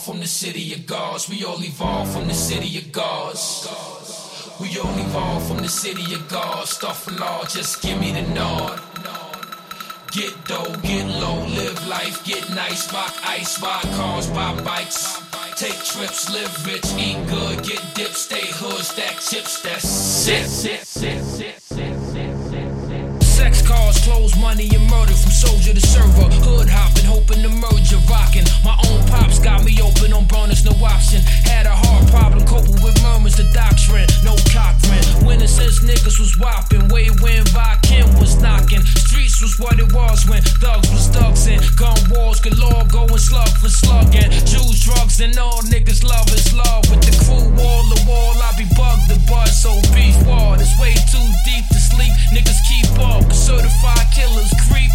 from the city of gods. We all evolve from the city of gods. We all evolve from the city of gods. Stuff for law, just give me the nod. Get dough, get low, live life, get nice, rock ice, buy cars, buy bikes. Take trips, live rich, eat good, get dip, stay hood, stack chips, that's it. Sex, cars, clothes, money, and murder from soldier to server. Hood galore, going slug for slugging. Jews, drugs, and all niggas love is love. With the crew wall to wall, I be bugged the buzz, so beef wall. It's way too deep to sleep. Niggas keep up, certified killers creep.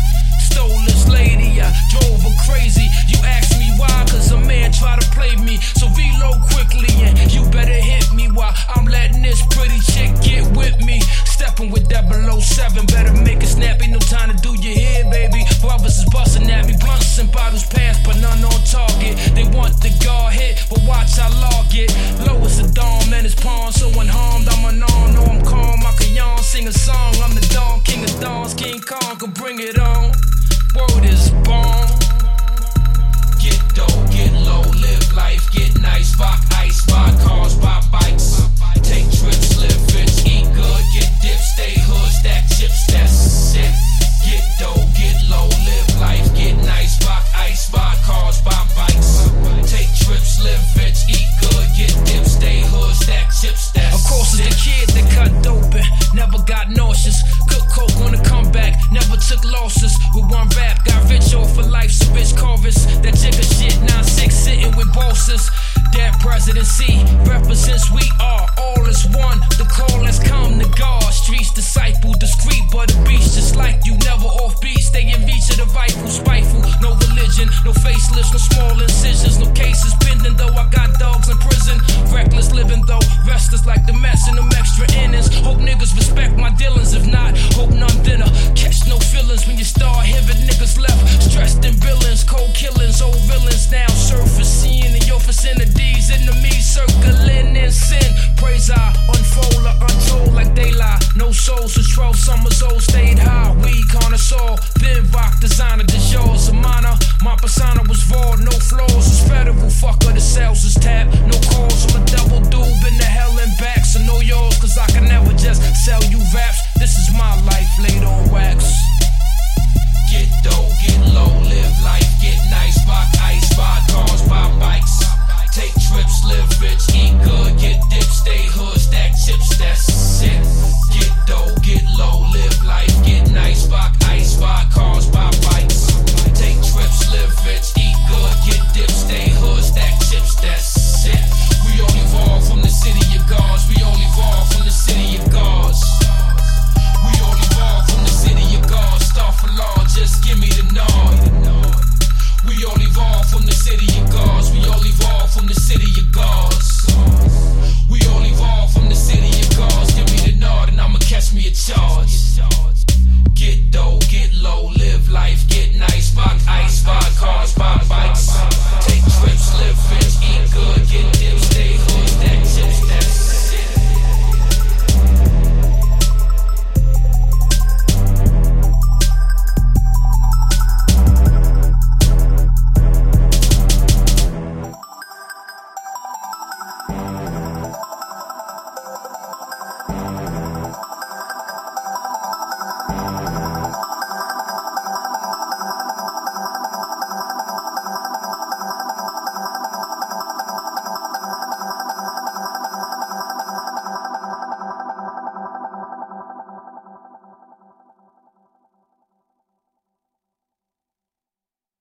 Stole this lady, I drove her crazy. You asked me why, cause a man tried to play me. So reload quickly, and you better hit me while I'm letting this pretty chick get with me. Stepping with that below seven, Can bring it on. Word is born. Get dough, get low, live life, get nice, rock ice, buy cars, buy bikes. Take trips, live rich, eat good, get dip, stay hood, stack chips, that's it. Get dough, get low, live life, get nice, rock ice, buy cars, buy bikes. Take trips, live rich, eat good, get dip, stay hood, stack chips, that's bosses. That presidency represents we are all as one. The call has come to God. Streets disciple, discreet, but a beast just like you. Never off beat, stay in reach of the rifle. Spiteful, no religion, no faceless, no small incisions, no cases pending. Though I got dogs in prison, reckless living though, restless like the mess in them extra innings. Hope niggas respect souls who 12 summers old stayed high. We connoisseur, then rock designer, this yours a minor. My persona was raw, no flaws. It's federal, fucker, the sales is tapped, no calls. I'm a double dude, been to hell and back, so know yours, cause I can never just sell you raps. This is my life laid on wax. Get dough, get low, live life, get nice, buy ice, buy cars, buy bikes, take trips, live rich.